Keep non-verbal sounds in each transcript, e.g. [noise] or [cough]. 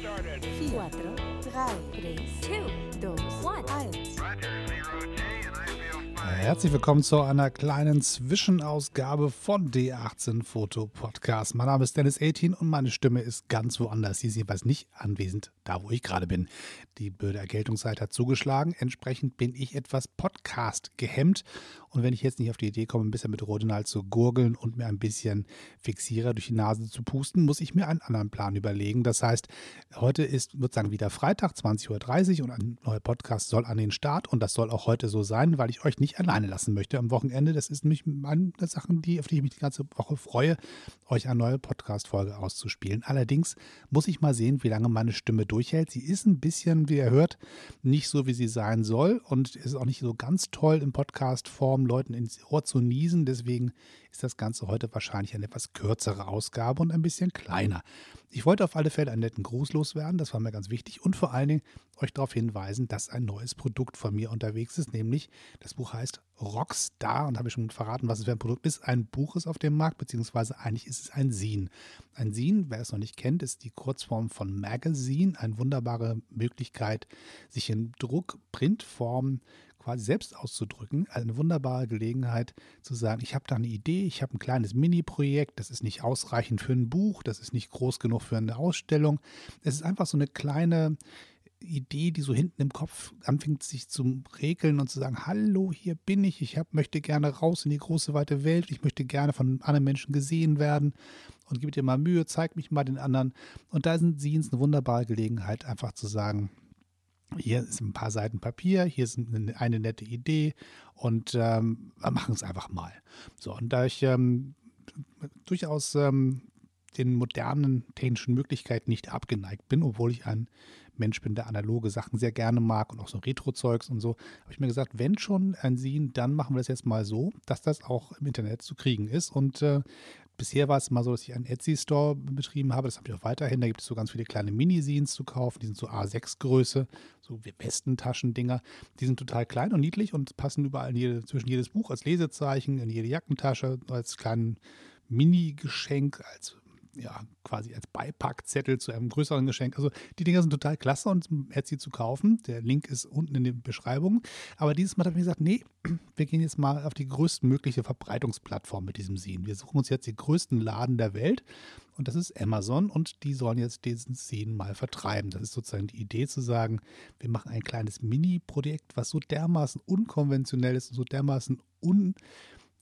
started. 4, 3, 2, 2, 1. Herzlich willkommen zu einer kleinen Zwischenausgabe von D18 Foto Podcast. Mein Name ist Dennis 18 und meine Stimme ist ganz woanders. Sie ist jedenfalls nicht anwesend, da wo ich gerade bin. Die blöde Erkältungszeit hat zugeschlagen. Entsprechend bin ich etwas Podcast gehemmt. Und wenn ich jetzt nicht auf die Idee komme, ein bisschen mit Rodinal zu gurgeln und mir ein bisschen Fixierer durch die Nase zu pusten, muss ich mir einen anderen Plan überlegen. Das heißt, heute ist sozusagen wieder Freitag, 20.30 Uhr und ein neuer Podcast soll an den Start. Und das soll auch heute so sein, weil ich euch nicht alleine lassen möchte am Wochenende. Das ist nämlich eine die, auf die ich mich die ganze Woche freue, euch eine neue Podcast-Folge auszuspielen. Allerdings muss ich mal sehen, wie lange meine Stimme durchhält. Sie ist ein bisschen, wie ihr hört, nicht so, wie sie sein soll und ist auch nicht so ganz toll in Podcast-Form Leuten ins Ohr zu niesen. Deswegen ist das Ganze heute wahrscheinlich eine etwas kürzere Ausgabe und ein bisschen kleiner. Ich wollte auf alle Fälle einen netten Gruß loswerden, das war mir ganz wichtig und vor allen Dingen euch darauf hinweisen, dass ein neues Produkt von mir unterwegs ist, nämlich das Buch heißt Rockstar und habe ich schon verraten, was es für ein Produkt ist. Ein Buch ist auf dem Markt, beziehungsweise eigentlich ist es ein Zine. Ein Zine, wer es noch nicht kennt, ist die Kurzform von Magazine, eine wunderbare Möglichkeit, sich in Druck-Printform quasi selbst auszudrücken. Eine wunderbare Gelegenheit zu sagen, ich habe da eine Idee, ich habe ein kleines Mini-Projekt, das ist nicht ausreichend für ein Buch, das ist nicht groß genug für eine Ausstellung. Es ist einfach so eine kleine Idee, die so hinten im Kopf anfängt sich zu regeln und zu sagen, hallo, hier bin ich, ich hab, möchte gerne raus in die große weite Welt, ich möchte gerne von anderen Menschen gesehen werden und gib dir mal Mühe, zeig mich mal den anderen. Und da sind Sie eine wunderbare Gelegenheit, einfach zu sagen, hier ist ein paar Seiten Papier, hier ist eine, eine nette Idee und ähm, wir machen es einfach mal. So, und da ich ähm, durchaus ähm, den modernen technischen Möglichkeiten nicht abgeneigt bin, obwohl ich ein Mensch bin, der analoge Sachen sehr gerne mag und auch so Retro-Zeugs und so, habe ich mir gesagt, wenn schon ein Scene, dann machen wir das jetzt mal so, dass das auch im Internet zu kriegen ist. Und äh, bisher war es immer so, dass ich einen Etsy-Store betrieben habe. Das habe ich auch weiterhin. Da gibt es so ganz viele kleine Mini-Scenes zu kaufen. Die sind so A6-Größe, so Westentaschendinger. Die sind total klein und niedlich und passen überall jede, zwischen jedes Buch als Lesezeichen, in jede Jackentasche, als kleinen Mini-Geschenk, als ja, quasi als Beipackzettel zu einem größeren Geschenk. Also die Dinger sind total klasse und Etsy zu kaufen. Der Link ist unten in den Beschreibungen. Aber dieses Mal habe ich gesagt, nee, [clears throat] wir gehen jetzt mal auf die größtmögliche Verbreitungsplattform mit diesem Scene. Wir suchen uns jetzt den größten Laden der Welt und das ist Amazon und die sollen jetzt diesen Scene mal vertreiben. Das ist sozusagen die Idee zu sagen, wir machen ein kleines Mini-Projekt, was so dermaßen unkonventionell ist und so dermaßen un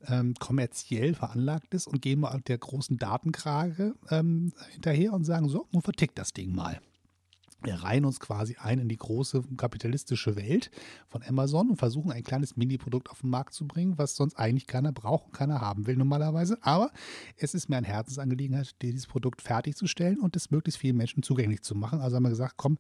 ähm, kommerziell veranlagt ist und gehen mal der großen Datenkrage ähm, hinterher und sagen, so, nun vertickt das Ding mal. Wir reihen uns quasi ein in die große kapitalistische Welt von Amazon und versuchen ein kleines Mini-Produkt auf den Markt zu bringen, was sonst eigentlich keiner braucht und keiner haben will normalerweise. Aber es ist mir eine Herzensangelegenheit, dieses Produkt fertigzustellen und es möglichst vielen Menschen zugänglich zu machen. Also haben wir gesagt, komm,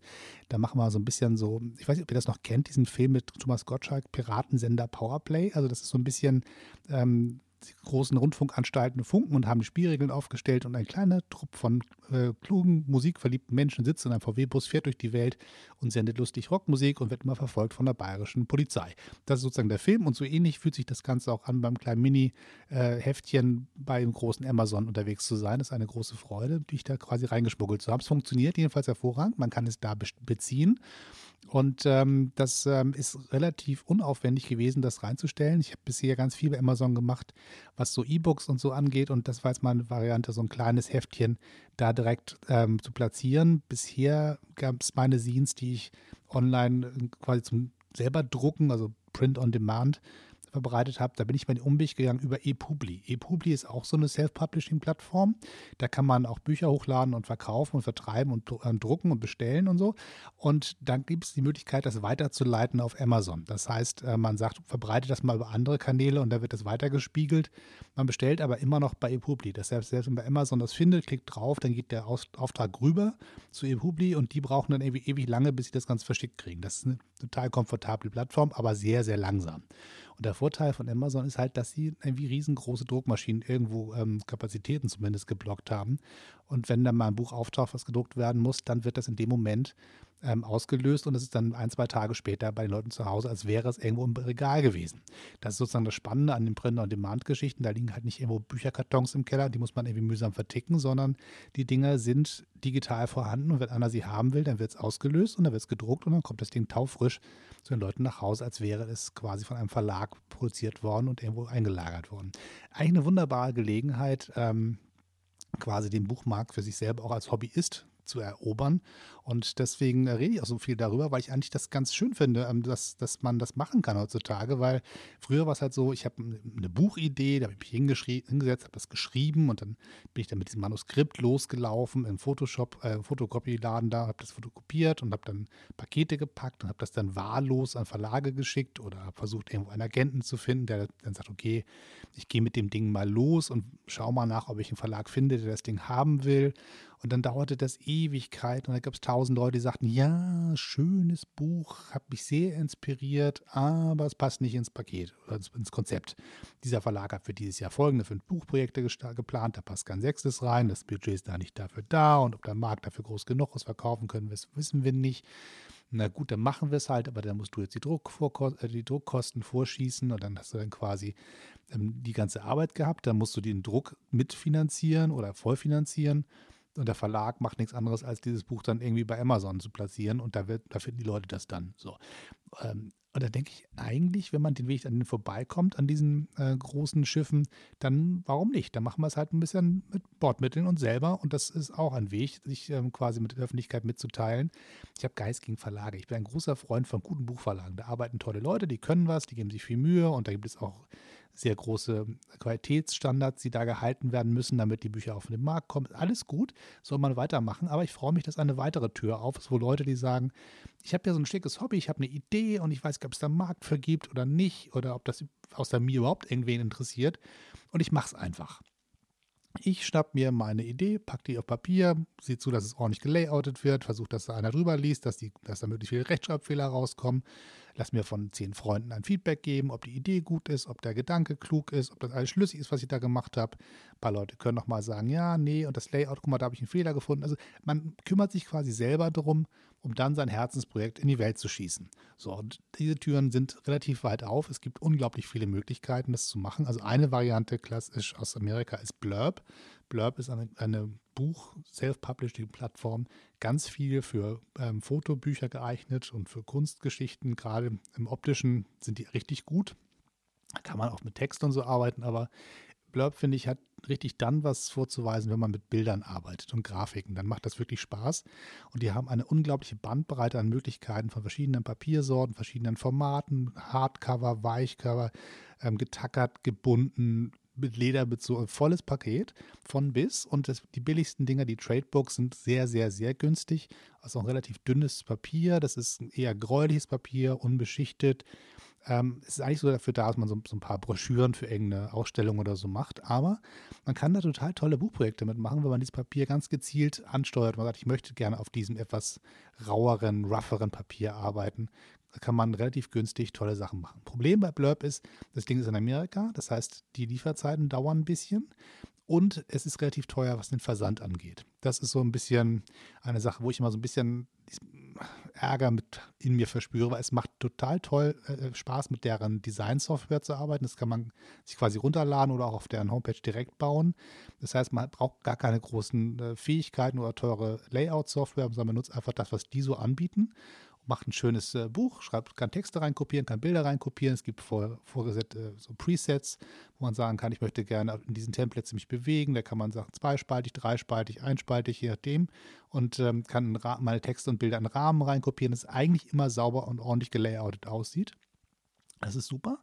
da machen wir so ein bisschen so, ich weiß nicht, ob ihr das noch kennt, diesen Film mit Thomas Gottschalk, Piratensender Powerplay. Also das ist so ein bisschen ähm, großen Rundfunkanstalten funken und haben die Spielregeln aufgestellt und ein kleiner Trupp von äh, klugen, musikverliebten Menschen sitzt in einem VW-Bus, fährt durch die Welt und sendet lustig Rockmusik und wird immer verfolgt von der bayerischen Polizei. Das ist sozusagen der Film und so ähnlich fühlt sich das Ganze auch an, beim kleinen Mini-Heftchen äh, bei großen Amazon unterwegs zu sein. Das ist eine große Freude, die ich da quasi reingeschmuggelt zu haben. Es funktioniert jedenfalls hervorragend. Man kann es da beziehen. Und ähm, das ähm, ist relativ unaufwendig gewesen, das reinzustellen. Ich habe bisher ganz viel bei Amazon gemacht, was so E-Books und so angeht. Und das war jetzt mal eine Variante, so ein kleines Heftchen da direkt ähm, zu platzieren. Bisher gab es meine Scenes, die ich online äh, quasi zum selber drucken, also Print on Demand, verbreitet habe, da bin ich mal den Umweg gegangen über ePubli. ePubli ist auch so eine Self-Publishing-Plattform. Da kann man auch Bücher hochladen und verkaufen und vertreiben und äh, drucken und bestellen und so. Und dann gibt es die Möglichkeit, das weiterzuleiten auf Amazon. Das heißt, äh, man sagt, verbreitet das mal über andere Kanäle und da wird das weitergespiegelt. Man bestellt aber immer noch bei ePubli. Das heißt, selbst wenn man bei Amazon das findet, klickt drauf, dann geht der Auftrag rüber zu ePubli und die brauchen dann ewig, ewig lange, bis sie das ganz verschickt kriegen. Das ist eine total komfortable Plattform, aber sehr, sehr langsam. Und der Vorteil von Amazon ist halt, dass sie irgendwie riesengroße Druckmaschinen irgendwo ähm, Kapazitäten zumindest geblockt haben. Und wenn dann mal ein Buch auftaucht, was gedruckt werden muss, dann wird das in dem Moment ähm, ausgelöst und es ist dann ein, zwei Tage später bei den Leuten zu Hause, als wäre es irgendwo im Regal gewesen. Das ist sozusagen das Spannende an den Print-on-Demand-Geschichten. Da liegen halt nicht irgendwo Bücherkartons im Keller, die muss man irgendwie mühsam verticken, sondern die Dinge sind digital vorhanden und wenn einer sie haben will, dann wird es ausgelöst und dann wird es gedruckt und dann kommt das Ding taufrisch zu den Leuten nach Hause, als wäre es quasi von einem Verlag produziert worden und irgendwo eingelagert worden. Eigentlich eine wunderbare Gelegenheit, ähm, quasi den Buchmarkt für sich selber auch als Hobbyist zu erobern. Und deswegen rede ich auch so viel darüber, weil ich eigentlich das ganz schön finde, ähm, dass, dass man das machen kann heutzutage, weil früher war es halt so, ich habe eine Buchidee, da habe ich mich hingesetzt, habe das geschrieben und dann bin ich dann mit diesem Manuskript losgelaufen im Photoshop, äh, Fotokopie-Laden da, habe das fotokopiert und habe dann Pakete gepackt und habe das dann wahllos an Verlage geschickt oder habe versucht, irgendwo einen Agenten zu finden, der dann sagt, okay, ich gehe mit dem Ding mal los und schaue mal nach, ob ich einen Verlag finde, der das Ding haben will. Und dann dauerte das Ewigkeit und da gab es tausend Leute, die sagten, ja, schönes Buch, hat mich sehr inspiriert, aber es passt nicht ins Paket ins Konzept. Dieser Verlag hat für dieses Jahr folgende fünf Buchprojekte geplant, da passt kein sechstes rein, das Budget ist da nicht dafür da und ob der Markt dafür groß genug ist, verkaufen können wir, wissen wir nicht. Na gut, dann machen wir es halt, aber dann musst du jetzt die, äh, die Druckkosten vorschießen und dann hast du dann quasi ähm, die ganze Arbeit gehabt. Dann musst du den Druck mitfinanzieren oder vollfinanzieren. Und der Verlag macht nichts anderes, als dieses Buch dann irgendwie bei Amazon zu platzieren. Und da, wird, da finden die Leute das dann so. Ähm, und da denke ich eigentlich, wenn man den Weg an den vorbeikommt, an diesen äh, großen Schiffen, dann warum nicht? Dann machen wir es halt ein bisschen mit Bordmitteln und selber. Und das ist auch ein Weg, sich ähm, quasi mit der Öffentlichkeit mitzuteilen. Ich habe Geist gegen Verlage. Ich bin ein großer Freund von guten Buchverlagen. Da arbeiten tolle Leute, die können was, die geben sich viel Mühe und da gibt es auch sehr große Qualitätsstandards, die da gehalten werden müssen, damit die Bücher auf den Markt kommen. Alles gut, soll man weitermachen. Aber ich freue mich, dass eine weitere Tür auf ist, wo Leute, die sagen, ich habe ja so ein schickes Hobby, ich habe eine Idee und ich weiß ob es da einen Markt für gibt oder nicht oder ob das außer mir überhaupt irgendwen interessiert. Und ich mache es einfach. Ich schnapp mir meine Idee, pack die auf Papier, sehe zu, dass es ordentlich gelayoutet wird, versuche, dass da einer drüber liest, dass, die, dass da möglichst viele Rechtschreibfehler rauskommen lass mir von zehn Freunden ein Feedback geben, ob die Idee gut ist, ob der Gedanke klug ist, ob das alles schlüssig ist, was ich da gemacht habe. Ein paar Leute können noch mal sagen, ja, nee, und das Layout, guck mal, da habe ich einen Fehler gefunden. Also man kümmert sich quasi selber darum, um dann sein Herzensprojekt in die Welt zu schießen. So, und diese Türen sind relativ weit auf. Es gibt unglaublich viele Möglichkeiten, das zu machen. Also eine Variante klassisch aus Amerika ist Blurb. Blurb ist eine, eine Buch-Self-Publishing-Plattform, ganz viel für ähm, Fotobücher geeignet und für Kunstgeschichten. Gerade im optischen sind die richtig gut. Da kann man auch mit Text und so arbeiten, aber Blurb, finde ich, hat richtig dann was vorzuweisen, wenn man mit Bildern arbeitet und Grafiken. Dann macht das wirklich Spaß. Und die haben eine unglaubliche Bandbreite an Möglichkeiten von verschiedenen Papiersorten, verschiedenen Formaten, Hardcover, Weichcover, ähm, getackert, gebunden, mit Lederbezug, volles Paket von bis. Und das, die billigsten Dinger, die Tradebooks, sind sehr, sehr, sehr günstig. Also ein relativ dünnes Papier. Das ist ein eher gräuliches Papier, unbeschichtet. Ähm, es ist eigentlich so dafür da, dass man so, so, ein paar Broschüren für irgendeine Ausstellung oder so macht. Aber man kann da total tolle Buchprojekte mitmachen, wenn man dieses Papier ganz gezielt ansteuert. Man sagt, ich möchte gerne auf diesem etwas raueren, rougheren Papier arbeiten kann man relativ günstig tolle Sachen machen. Problem bei Blurb ist, das Ding ist in Amerika, das heißt, die Lieferzeiten dauern ein bisschen und es ist relativ teuer, was den Versand angeht. Das ist so ein bisschen eine Sache, wo ich immer so ein bisschen Ärger mit in mir verspüre, weil es macht total toll äh, Spaß, mit deren Design-Software zu arbeiten. Das kann man sich quasi runterladen oder auch auf deren Homepage direkt bauen. Das heißt, man braucht gar keine großen äh, Fähigkeiten oder teure Layout-Software, sondern man nutzt einfach das, was die so anbieten macht ein schönes äh, Buch, schreibt, kann Texte reinkopieren, kann Bilder reinkopieren. Es gibt vor, vorgesetzte so Presets, wo man sagen kann, ich möchte gerne in diesen Templates mich bewegen. Da kann man sagen, zweispaltig, dreispaltig, einspaltig, je nachdem. Und ähm, kann meine Texte und Bilder in Rahmen reinkopieren, das eigentlich immer sauber und ordentlich gelayoutet aussieht. Das ist super.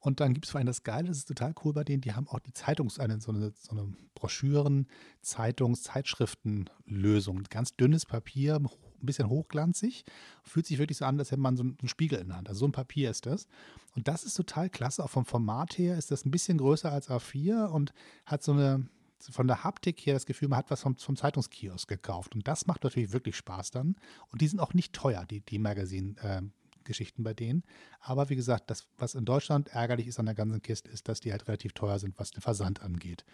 Und dann gibt es vor allem das Geile, das ist total cool bei denen, die haben auch die Zeitungs-, eine, so eine, so eine Broschüren, Zeitungs-, Zeitschriftenlösung. Ganz dünnes Papier, ein bisschen hochglanzig, fühlt sich wirklich so an, als hätte man so einen Spiegel in der Hand. Also so ein Papier ist das. Und das ist total klasse. Auch vom Format her ist das ein bisschen größer als A4 und hat so eine, von der Haptik her das Gefühl, man hat was vom, vom Zeitungskiosk gekauft. Und das macht natürlich wirklich Spaß dann. Und die sind auch nicht teuer, die, die Magazin. Äh, Geschichten bei denen. Aber wie gesagt, das, was in Deutschland ärgerlich ist an der ganzen Kiste, ist, dass die halt relativ teuer sind, was den Versand angeht.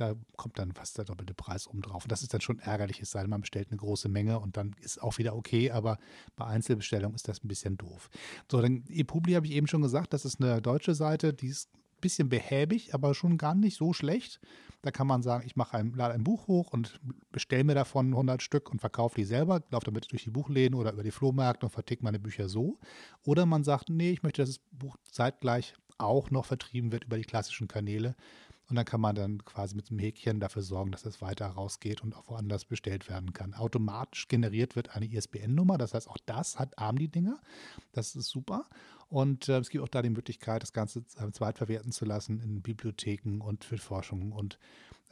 Da kommt dann fast der doppelte Preis oben drauf. Und das ist dann schon ärgerlich, es sei denn, man bestellt eine große Menge und dann ist auch wieder okay, aber bei Einzelbestellung ist das ein bisschen doof. So, dann ePubli habe ich eben schon gesagt, das ist eine deutsche Seite, die ist ein bisschen behäbig, aber schon gar nicht so schlecht. Da kann man sagen, ich mache ein, lade ein Buch hoch und bestelle mir davon 100 Stück und verkaufe die selber, laufe damit durch die Buchläden oder über die Flohmärkte und verticke meine Bücher so. Oder man sagt, nee, ich möchte, dass das Buch zeitgleich auch noch vertrieben wird über die klassischen Kanäle. Und dann kann man dann quasi mit einem Häkchen dafür sorgen, dass es weiter rausgeht und auch woanders bestellt werden kann. Automatisch generiert wird eine ISBN-Nummer, das heißt, auch das hat ARM die Dinger. Das ist super. Und äh, es gibt auch da die Möglichkeit, das Ganze äh, zweitverwerten zu lassen in Bibliotheken und für Forschung und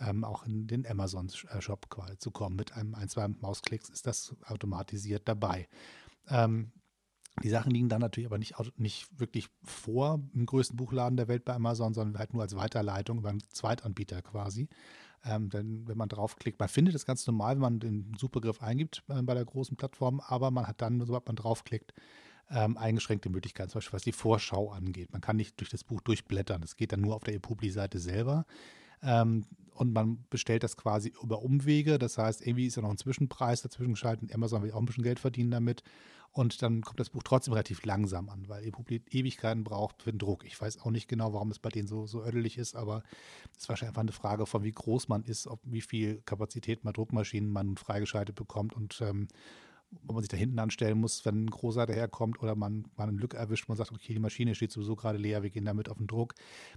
ähm, auch in den Amazon-Shop quasi zu kommen. Mit einem ein, zwei Mausklicks ist das automatisiert dabei. Ähm, die Sachen liegen dann natürlich aber nicht, nicht wirklich vor im größten Buchladen der Welt bei Amazon, sondern halt nur als Weiterleitung einen Zweitanbieter quasi. Ähm, denn wenn man draufklickt, man findet das ganz normal, wenn man den Suchbegriff eingibt äh, bei der großen Plattform, aber man hat dann, sobald man draufklickt, ähm, eingeschränkte Möglichkeiten, zum Beispiel was die Vorschau angeht. Man kann nicht durch das Buch durchblättern. Das geht dann nur auf der ePubli-Seite selber. Ähm, und man bestellt das quasi über Umwege. Das heißt, irgendwie ist ja noch ein Zwischenpreis dazwischen geschaltet. Amazon will auch ein bisschen Geld verdienen damit. Und dann kommt das Buch trotzdem relativ langsam an, weil ePubli Ewigkeiten braucht für den Druck. Ich weiß auch nicht genau, warum es bei denen so, so ödelig ist, aber es ist wahrscheinlich einfach eine Frage von, wie groß man ist, ob wie viel Kapazität mal Druckmaschinen man freigeschaltet bekommt und ähm, wo man sich da hinten anstellen muss, wenn ein großer daherkommt oder man, man ein Glück erwischt, man sagt, okay, die Maschine steht sowieso gerade leer, wir gehen damit auf den Druck.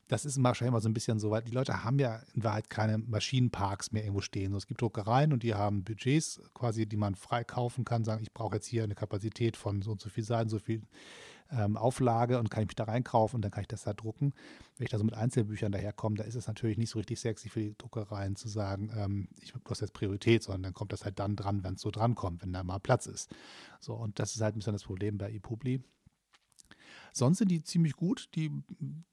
Das ist wahrscheinlich immer so ein bisschen so, weil die Leute haben ja in Wahrheit keine Maschinenparks mehr irgendwo stehen. es gibt Druckereien und die haben Budgets quasi, die man frei kaufen kann, sagen, ich brauche jetzt hier eine Kapazität von so und so viel Seiten, so viel ähm, Auflage und kann ich mich da reinkaufen und dann kann ich das da drucken. Wenn ich da so mit Einzelbüchern daherkomme, da ist es natürlich nicht so richtig sexy für die Druckereien zu sagen, ähm, ich habe bloß jetzt Priorität, sondern dann kommt das halt dann dran, wenn es so drankommt, wenn da mal Platz ist. So, und das ist halt ein bisschen das Problem bei ePubli. Sonst sind die ziemlich gut. Die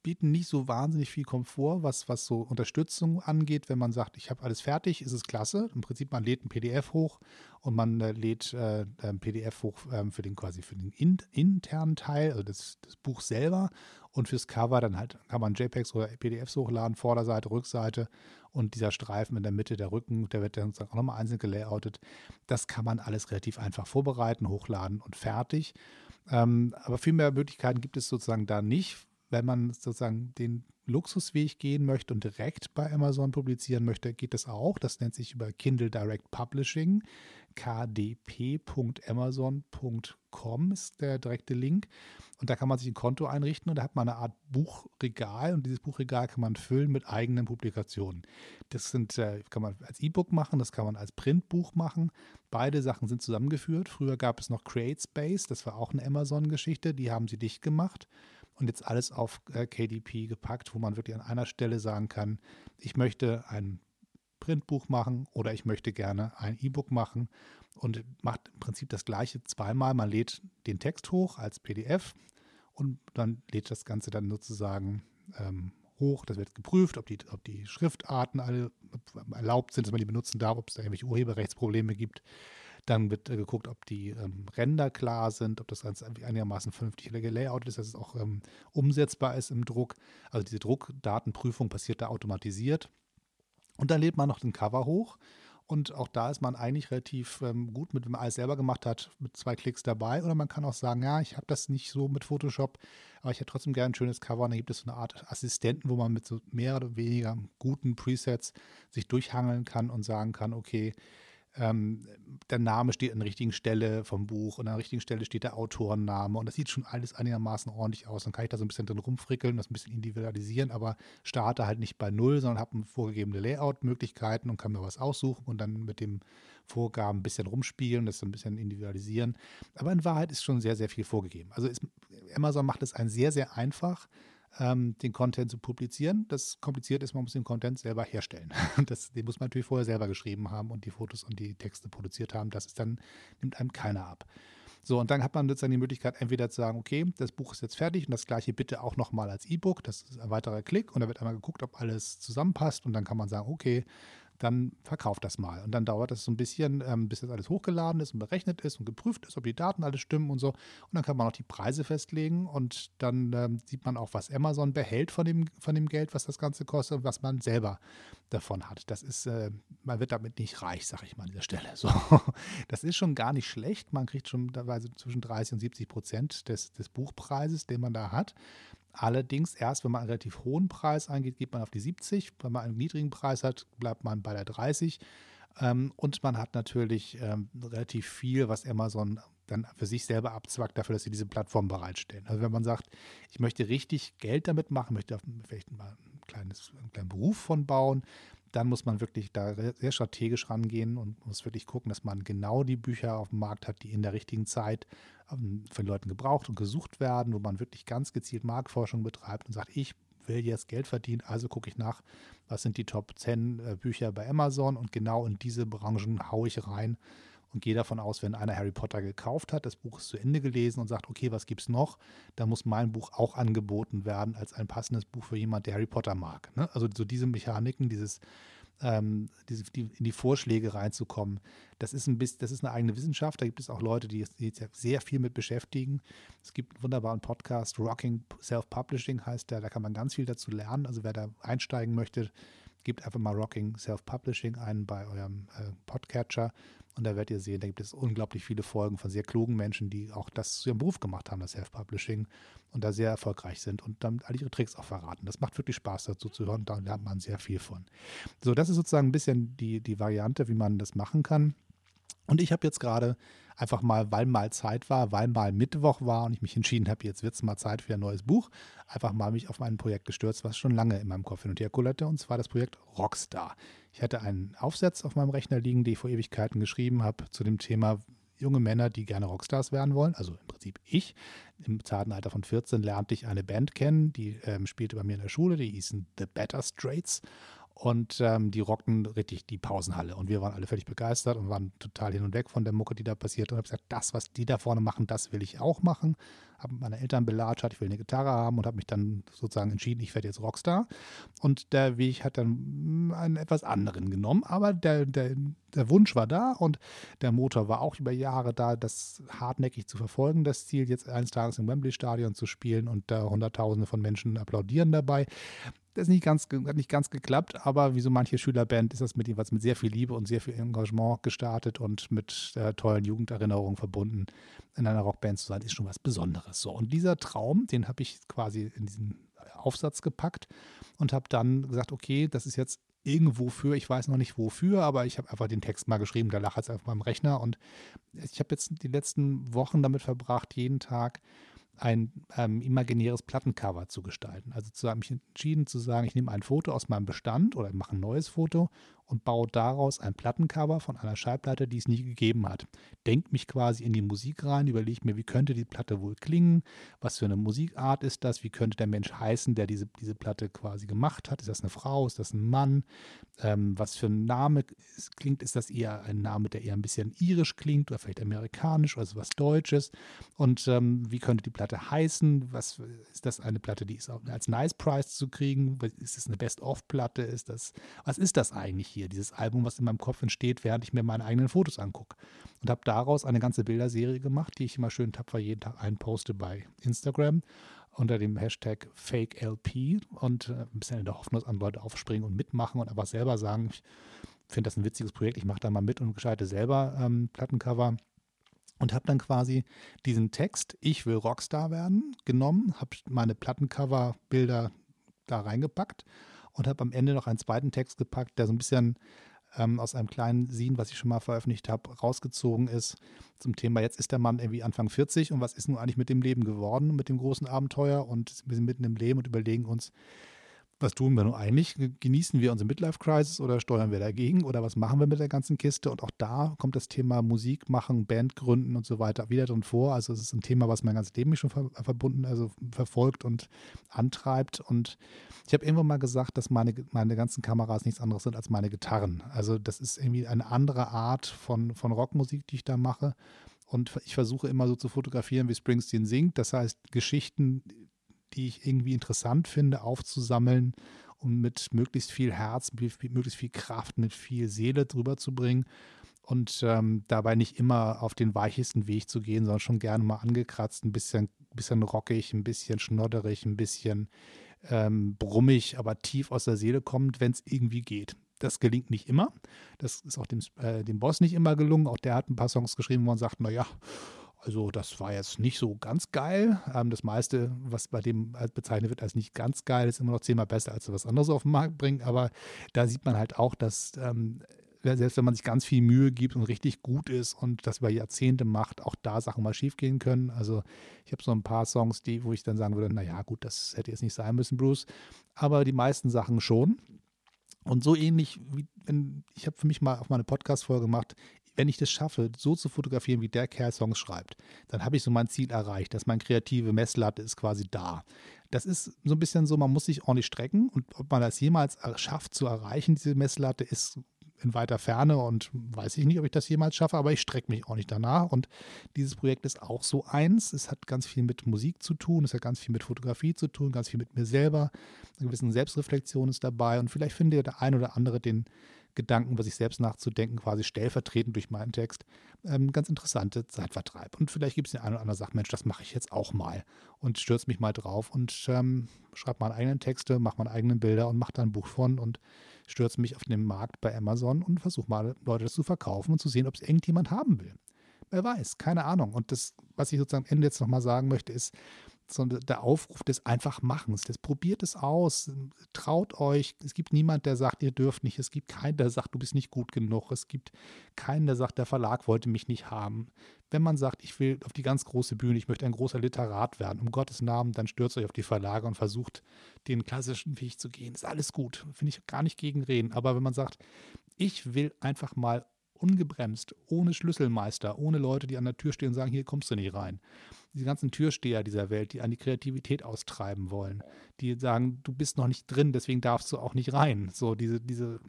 bieten nicht so wahnsinnig viel Komfort, was, was so Unterstützung angeht. Wenn man sagt, ich habe alles fertig, ist es klasse. Im Prinzip, man lädt ein PDF hoch und man äh, lädt äh, ein PDF hoch äh, für den quasi für den in, internen Teil, also das, das Buch selber. Und fürs Cover dann halt kann man JPEGs oder PDFs hochladen, Vorderseite, Rückseite und dieser Streifen in der Mitte, der Rücken, der wird dann auch nochmal einzeln gelayoutet. Das kann man alles relativ einfach vorbereiten, hochladen und fertig. Ähm, aber viel mehr Möglichkeiten gibt es sozusagen da nicht, wenn man sozusagen den Luxusweg gehen möchte und direkt bei Amazon publizieren möchte, geht das auch. Das nennt sich über Kindle Direct Publishing. kdp.amazon.com ist der direkte Link. Und da kann man sich ein Konto einrichten und da hat man eine Art Buchregal und dieses Buchregal kann man füllen mit eigenen Publikationen. Das sind, äh, kann man als E-Book machen, das kann man als Printbuch machen. Beide Sachen sind zusammengeführt. Früher gab es noch CreateSpace, das war auch eine Amazon-Geschichte, die haben sie dicht gemacht und jetzt alles auf äh, KDP gepackt, wo man wirklich an einer Stelle sagen kann, ich möchte ein Printbuch machen oder ich möchte gerne ein E-Book machen und macht im Prinzip das gleiche zweimal. Man lädt den Text hoch als PDF und dann lädt das Ganze dann sozusagen ähm, hoch. Das wird geprüft, ob die, ob die Schriftarten alle erlaubt sind, dass man die benutzen darf, ob es da irgendwelche Urheberrechtsprobleme gibt. Dann wird äh, geguckt, ob die ähm, Ränder klar sind, ob das Ganze einigermaßen vernünftig gelayoutet ist, dass es auch ähm, umsetzbar ist im Druck. Also diese Druckdatenprüfung passiert da automatisiert. Und dann lädt man noch den Cover hoch. Und auch da ist man eigentlich relativ ähm, gut mit, wenn man alles selber gemacht hat, mit zwei Klicks dabei. Oder man kann auch sagen, ja, ich habe das nicht so mit Photoshop, aber ich hätte trotzdem gerne ein schönes Cover. Und dann gibt es so eine Art Assistenten, wo man mit so mehr oder weniger guten Presets sich durchhangeln kann und sagen kann, okay, ähm, der Name steht an der richtigen Stelle vom Buch und an der richtigen Stelle steht der Autorenname und das sieht schon alles einigermaßen ordentlich aus. Dann kann ich da so ein bisschen drin rumfrickeln, das ein bisschen individualisieren, aber starte halt nicht bei Null, sondern habe vorgegebene Layout-Möglichkeiten und kann mir was aussuchen und dann mit dem Vorgaben ein bisschen rumspielen, das ein bisschen individualisieren. Aber in Wahrheit ist schon sehr, sehr viel vorgegeben. Also ist, Amazon macht es einen sehr, sehr einfach ähm, den Content zu publizieren. Das kompliziert ist, man muss den Content selber herstellen. [laughs] Das, den muss man natürlich vorher selber geschrieben haben und die Fotos und die Texte produziert haben. Das ist dann, nimmt einem keiner ab. So, und dann hat man sozusagen die Möglichkeit, entweder zu sagen, okay, das Buch ist jetzt fertig und das gleiche bitte auch nochmal als E-Book. Das ist ein weiterer Klick und da wird einmal geguckt, ob alles zusammenpasst und dann kann man sagen, okay, dann verkauft das mal. Und dann dauert das so ein bisschen, ähm, bis das alles hochgeladen ist und berechnet ist und geprüft ist, ob die Daten alles stimmen und so. Und dann kann man auch die Preise festlegen und dann ähm, sieht man auch, was Amazon behält von dem, von dem Geld, was das Ganze kostet und was man selber davon hat. Das ist, äh, man wird damit nicht reich, sag ich mal an dieser Stelle. So, [laughs] das ist schon gar nicht schlecht. Man kriegt schon teilweise zwischen 30 und 70 Prozent des, des Buchpreises, den man da hat. Allerdings erst, wenn man einen relativ hohen Preis eingeht, geht man auf die 70. Wenn man einen niedrigen Preis hat, bleibt man bei der 30. Ähm, und man hat natürlich ähm, relativ viel, was Amazon dann für sich selber abzwackt, dafür, dass sie diese Plattform bereitstellen. Also wenn man sagt, ich möchte richtig Geld damit machen, möchte vielleicht mal ein kleines, einen kleinen Beruf von bauen, dann muss man wirklich da sehr strategisch rangehen und muss wirklich gucken, dass man genau die Bücher auf dem Markt hat, die in der richtigen Zeit von Leuten gebraucht und gesucht werden, wo man wirklich ganz gezielt Marktforschung betreibt und sagt, ich will jetzt Geld verdienen, also gucke ich nach, was sind die Top 10 äh, Bücher bei Amazon und genau in diese Branchen haue ich rein und gehe davon aus, wenn einer Harry Potter gekauft hat, das Buch ist zu Ende gelesen und sagt, okay, was gibt es noch, dann muss mein Buch auch angeboten werden als ein passendes Buch für jemand, der Harry Potter mag. Ne? Also so diese Mechaniken, dieses ähm, diese, die, in die Vorschläge reinzukommen. Das ist ein bisschen, das ist eine eigene Wissenschaft. Da gibt es auch Leute, die sich sehr viel mit beschäftigen. Es gibt einen wunderbaren Podcast, Rocking Self-Publishing heißt der. Da kann man ganz viel dazu lernen. Also wer da einsteigen möchte, gebt einfach mal Rocking Self-Publishing ein bei eurem äh, Podcatcher. Und da werdet ihr sehen, da gibt es unglaublich viele Folgen von sehr klugen Menschen, die auch das zu ihrem Beruf gemacht haben, das Self-Publishing, und da sehr erfolgreich sind und dann all ihre Tricks auch verraten. Das macht wirklich Spaß dazu zu hören, da lernt man sehr viel von. So, das ist sozusagen ein bisschen die, die Variante, wie man das machen kann. Und ich habe jetzt gerade einfach mal, weil mal Zeit war, weil mal Mittwoch war und ich mich entschieden habe, jetzt wird es mal Zeit für ein neues Buch, einfach mal mich auf ein Projekt gestürzt, was schon lange in meinem Kopf hin und her kullerte, und zwar das Projekt Rockstar. Ich hatte einen Aufsatz auf meinem Rechner liegen, den ich vor Ewigkeiten geschrieben habe zu dem Thema junge Männer, die gerne Rockstars werden wollen, also im Prinzip ich. Im zarten Alter von 14 lernte ich eine Band kennen, die ähm, spielte bei mir in der Schule, die hießen The Better Straits und ähm, die rockten richtig die Pausenhalle. Und wir waren alle völlig begeistert und waren total hin und weg von der Mucke, die da passiert. Und habe gesagt, das, was die da vorne machen, das will ich auch machen. Habe meine Eltern belatscht, ich will eine Gitarre haben und habe mich dann sozusagen entschieden, ich werde jetzt Rockstar. Und der Weg hat dann hm, einen etwas anderen genommen. Aber der, der, der Wunsch war da und der Motor war auch über Jahre da, das hartnäckig zu verfolgen, das Ziel, jetzt eines Tages im Wembley-Stadion zu spielen und da Hunderttausende von Menschen applaudieren dabei. Das ist nicht ganz, hat nicht ganz geklappt, aber wie so manche Schülerband ist das mit jeweils mit sehr viel Liebe und sehr viel Engagement gestartet und mit äh, tollen Jugenderinnerungen verbunden. In einer Rockband zu sein, ist schon was Besonderes. So, und dieser Traum, den habe ich quasi in diesen Aufsatz gepackt und habe dann gesagt, okay, das ist jetzt irgendwo für, ich weiß noch nicht wofür, aber ich habe einfach den Text mal geschrieben, da lag es auf meinem Rechner und ich habe jetzt die letzten Wochen damit verbracht, jeden Tag ein ähm, imaginäres Plattencover zu gestalten. Also zu habe mich entschieden zu sagen, ich nehme ein Foto aus meinem Bestand oder mache ein neues Foto und baue daraus ein Plattencover von einer Schallplatte, die es nie gegeben hat. Denke mich quasi in die Musik rein, überlege mir, wie könnte die Platte wohl klingen, was für eine Musikart ist das, wie könnte der Mensch heißen, der diese, diese Platte quasi gemacht hat. Ist das eine Frau, ist das ein Mann? Ähm, was für ein Name ist, klingt, ist das eher ein Name, der eher ein bisschen irisch klingt oder vielleicht amerikanisch oder was Deutsches? Und ähm, wie könnte die Platte heißen? Was ist das eine Platte, die ist als Nice Price zu kriegen? Ist es eine Best-of-Platte? Ist das, was ist das eigentlich? Hier, dieses Album, was in meinem Kopf entsteht, während ich mir meine eigenen Fotos angucke. Und habe daraus eine ganze Bilderserie gemacht, die ich immer schön tapfer jeden Tag einposte bei Instagram unter dem Hashtag FakeLP und äh, ein bisschen in der Hoffnung, dass andere Leute aufspringen und mitmachen und einfach selber sagen, ich finde das ein witziges Projekt, ich mache da mal mit und gescheite selber ähm, Plattencover und habe dann quasi diesen Text, ich will Rockstar werden, genommen, habe meine Plattencover-Bilder da reingepackt und habe am Ende noch einen zweiten Text gepackt, der so ein bisschen ähm, aus einem kleinen Scene, was ich schon mal veröffentlicht habe, rausgezogen ist zum Thema, jetzt ist der Mann irgendwie Anfang 40 und was ist nun eigentlich mit dem Leben geworden, mit dem großen Abenteuer und wir sind mitten im Leben und überlegen uns, was tun wir nun eigentlich? Genießen wir unsere Midlife-Crisis oder steuern wir dagegen oder was machen wir mit der ganzen Kiste? Und auch da kommt das Thema Musik machen, Band gründen und so weiter wieder drin vor. Also es ist ein Thema, was mein ganzes Leben mich schon ver verbunden, also verfolgt und antreibt. Und ich habe irgendwann mal gesagt, dass meine, meine ganzen Kameras nichts anderes sind als meine Gitarren. Also das ist irgendwie eine andere Art von, von Rockmusik, die ich da mache. Und ich versuche immer so zu fotografieren, wie Springsteen singt. Das heißt, Geschichten, die ich irgendwie interessant finde, aufzusammeln und mit möglichst viel Herz, mit möglichst viel Kraft, mit viel Seele drüber zu bringen und ähm, dabei nicht immer auf den weichesten Weg zu gehen, sondern schon gerne mal angekratzt, ein bisschen, bisschen rockig, ein bisschen schnodderig, ein bisschen ähm, brummig, aber tief aus der Seele kommt, wenn es irgendwie geht. Das gelingt nicht immer. Das ist auch dem, äh, dem Boss nicht immer gelungen. Auch der hat ein paar Songs geschrieben, wo man sagt, naja, also das war jetzt nicht so ganz geil. Ähm, das meiste, was bei dem halt bezeichnet wird als nicht ganz geil, ist immer noch zehnmal besser, als was anderes auf den Markt bringt. Aber da sieht man halt auch, dass ähm, selbst wenn man sich ganz viel Mühe gibt und richtig gut ist und das über Jahrzehnte macht, auch da Sachen mal schief gehen können. Also ich habe so ein paar Songs, die, wo ich dann sagen würde, naja, gut, das hätte jetzt nicht sein müssen, Bruce. Aber die meisten Sachen schon. Und so ähnlich wie, wenn, ich habe für mich mal auf meine Podcast-Folge gemacht, wenn ich das schaffe, so zu fotografieren, wie der Kerl Songs schreibt, dann habe ich so mein Ziel erreicht, dass meine kreative Messlatte ist quasi da. Das ist so ein bisschen so, man muss sich ordentlich strecken und ob man das jemals schafft zu erreichen, diese Messlatte, ist in weiter Ferne und weiß ich nicht, ob ich das jemals schaffe, aber ich strecke mich auch nicht danach. Und dieses Projekt ist auch so eins. Es hat ganz viel mit Musik zu tun, es hat ganz viel mit Fotografie zu tun, ganz viel mit mir selber. Eine gewisse Selbstreflexion ist dabei und vielleicht findet der ein oder andere den Gedanken, über sich selbst nachzudenken, quasi stellvertretend durch meinen Text, ähm, ganz interessante Zeitvertreib. Und vielleicht gibt es den einen oder anderen, der sagt, Mensch, das mache ich jetzt auch mal und stürze mich mal drauf und ähm, schreibe meine eigenen Texte, mache meine eigenen Bilder und mache da ein Buch von und stürze mich auf den Markt bei Amazon und versuche mal Leute das zu verkaufen und zu sehen, ob es irgendjemand haben will. Wer weiß, keine Ahnung. Und das, was ich sozusagen am Ende jetzt nochmal sagen möchte, ist, sondern der Aufruf des Einfachmachens, des probiert es aus, traut euch. Es gibt niemand, der sagt, ihr dürft nicht. Es gibt keinen, der sagt, du bist nicht gut genug. Es gibt keinen, der sagt, der Verlag wollte mich nicht haben. Wenn man sagt, ich will auf die ganz große Bühne, ich möchte ein großer Literat werden, um Gottes Namen, dann stürzt euch auf die Verlage und versucht, den klassischen Weg zu gehen. Ist alles gut, finde ich gar nicht gegen reden. Aber wenn man sagt, ich will einfach mal ungebremst, ohne Schlüsselmeister, ohne Leute, die an der Tür stehen und sagen, hier kommst du nicht rein. Die ganzen Türsteher dieser Welt, die an die Kreativität austreiben wollen, die sagen, du bist noch nicht drin, deswegen darfst du auch nicht rein. So diese, diese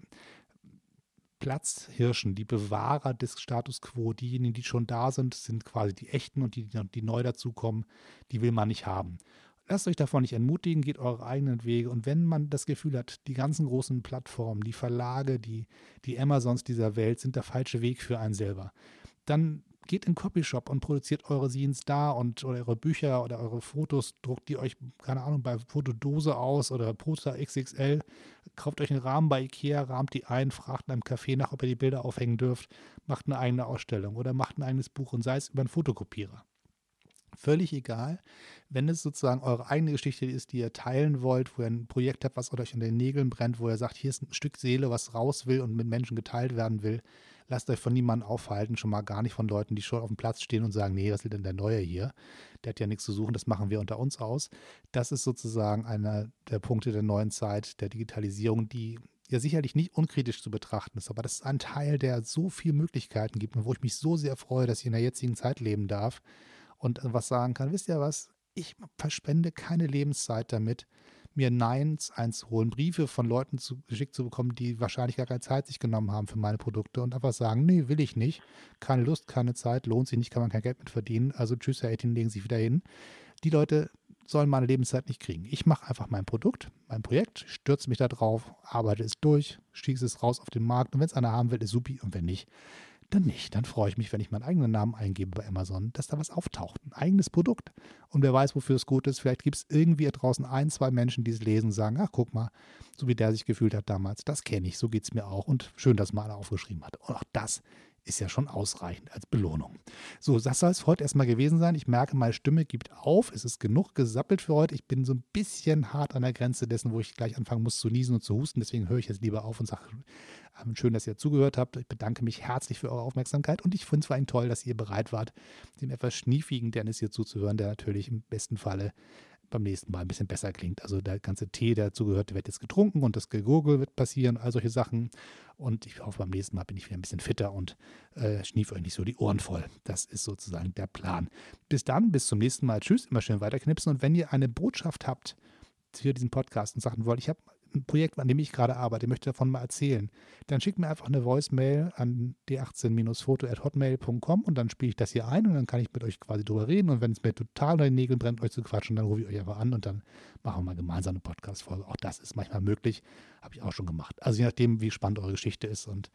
Platzhirschen, die Bewahrer des Status quo, diejenigen, die schon da sind, sind quasi die echten und die, die neu dazukommen, die will man nicht haben. Lasst euch davon nicht entmutigen, geht eure eigenen Wege. Und wenn man das Gefühl hat, die ganzen großen Plattformen, die Verlage, die, die Amazons dieser Welt sind der falsche Weg für einen selber, dann geht in Copyshop und produziert eure Scenes da und oder eure Bücher oder eure Fotos, druckt die euch, keine Ahnung, bei Fotodose aus oder Poster XXL, kauft euch einen Rahmen bei Ikea, rahmt die ein, fragt in einem Café nach, ob ihr die Bilder aufhängen dürft, macht eine eigene Ausstellung oder macht ein eigenes Buch und sei es über einen Fotokopierer völlig egal. Wenn es sozusagen eure eigene Geschichte ist, die ihr teilen wollt, wo ihr ein Projekt habt, was euch in den Nägeln brennt, wo ihr sagt, hier ist ein Stück Seele, was raus will und mit Menschen geteilt werden will, lasst euch von niemandem aufhalten, schon mal gar nicht von Leuten, die schon auf dem Platz stehen und sagen, nee, was will denn der Neue hier? Der hat ja nichts zu suchen, das machen wir unter uns aus. Das ist sozusagen einer der Punkte der neuen Zeit, der Digitalisierung, die ja sicherlich nicht unkritisch zu betrachten ist, aber das ist ein Teil, der so viele Möglichkeiten gibt und wo ich mich so sehr freue, dass ich in der jetzigen Zeit leben darf und was sagen kann, wisst ihr was, ich verspende keine Lebenszeit damit, mir Neins einzuholen, Briefe von Leuten zu, geschickt zu bekommen, die wahrscheinlich gar keine Zeit sich genommen haben für meine Produkte und einfach sagen, nee, will ich nicht, keine Lust, keine Zeit, lohnt sich nicht, kann man kein Geld mit verdienen, also tschüss, Herr 18, legen Sie wieder hin. Die Leute sollen meine Lebenszeit nicht kriegen. Ich mache einfach mein Produkt, mein Projekt, stürze mich da drauf, arbeite es durch, schieße es raus auf den Markt und wenn es einer haben will, ist supi und wenn nicht, dann nicht. Dann freue ich mich, wenn ich meinen eigenen Namen eingebe bei Amazon, dass da was auftaucht. Ein eigenes Produkt. Und wer weiß, wofür es gut ist. Vielleicht gibt es irgendwie draußen ein, zwei Menschen, die es lesen, sagen, ach, guck mal, so wie der sich gefühlt hat damals. Das kenne ich, so geht es mir auch. Und schön, dass mal einer aufgeschrieben hat. Und auch das ist ja schon ausreichend als Belohnung. So, das soll es heute erstmal gewesen sein. Ich merke, meine Stimme gibt auf. Es ist genug gesappelt für heute. Ich bin so ein bisschen hart an der Grenze dessen, wo ich gleich anfangen muss zu niesen und zu husten. Deswegen höre ich jetzt lieber auf und sage, ähm, schön, dass ihr zugehört habt. Ich bedanke mich herzlich für eure Aufmerksamkeit und ich finde es vor allem toll, dass ihr bereit wart, dem etwas schniefigen Dennis hier zuzuhören, der natürlich im besten Falle beim nächsten Mal ein bisschen besser klingt. Also der ganze Tee, der dazugehört, wird jetzt getrunken und das Gegurgel wird passieren, all solche Sachen. Und ich hoffe, beim nächsten Mal bin ich wieder ein bisschen fitter und äh, schnief euch nicht so die Ohren voll. Das ist sozusagen der Plan. Bis dann, bis zum nächsten Mal. Tschüss, immer schön weiterknipsen. Und wenn ihr eine Botschaft habt für diesen Podcast und sagen wollt, ich habe Projekt, an dem ich gerade arbeite, möchte davon mal erzählen, dann schickt mir einfach eine Voicemail an d18-foto.hotmail.com und dann spiele ich das hier ein und dann kann ich mit euch quasi drüber reden. Und wenn es mir total unter den Nägeln brennt, euch zu quatschen, dann rufe ich euch einfach an und dann machen wir mal gemeinsam eine Podcast-Folge. Auch das ist manchmal möglich, habe ich auch schon gemacht. Also je nachdem, wie spannend eure Geschichte ist und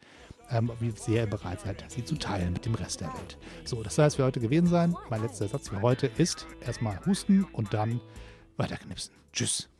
ähm, wie sehr ihr bereit seid, sie zu teilen mit dem Rest der Welt. So, das soll es für heute gewesen sein. Mein letzter Satz für heute ist erstmal husten und dann weiterknipsen. Tschüss.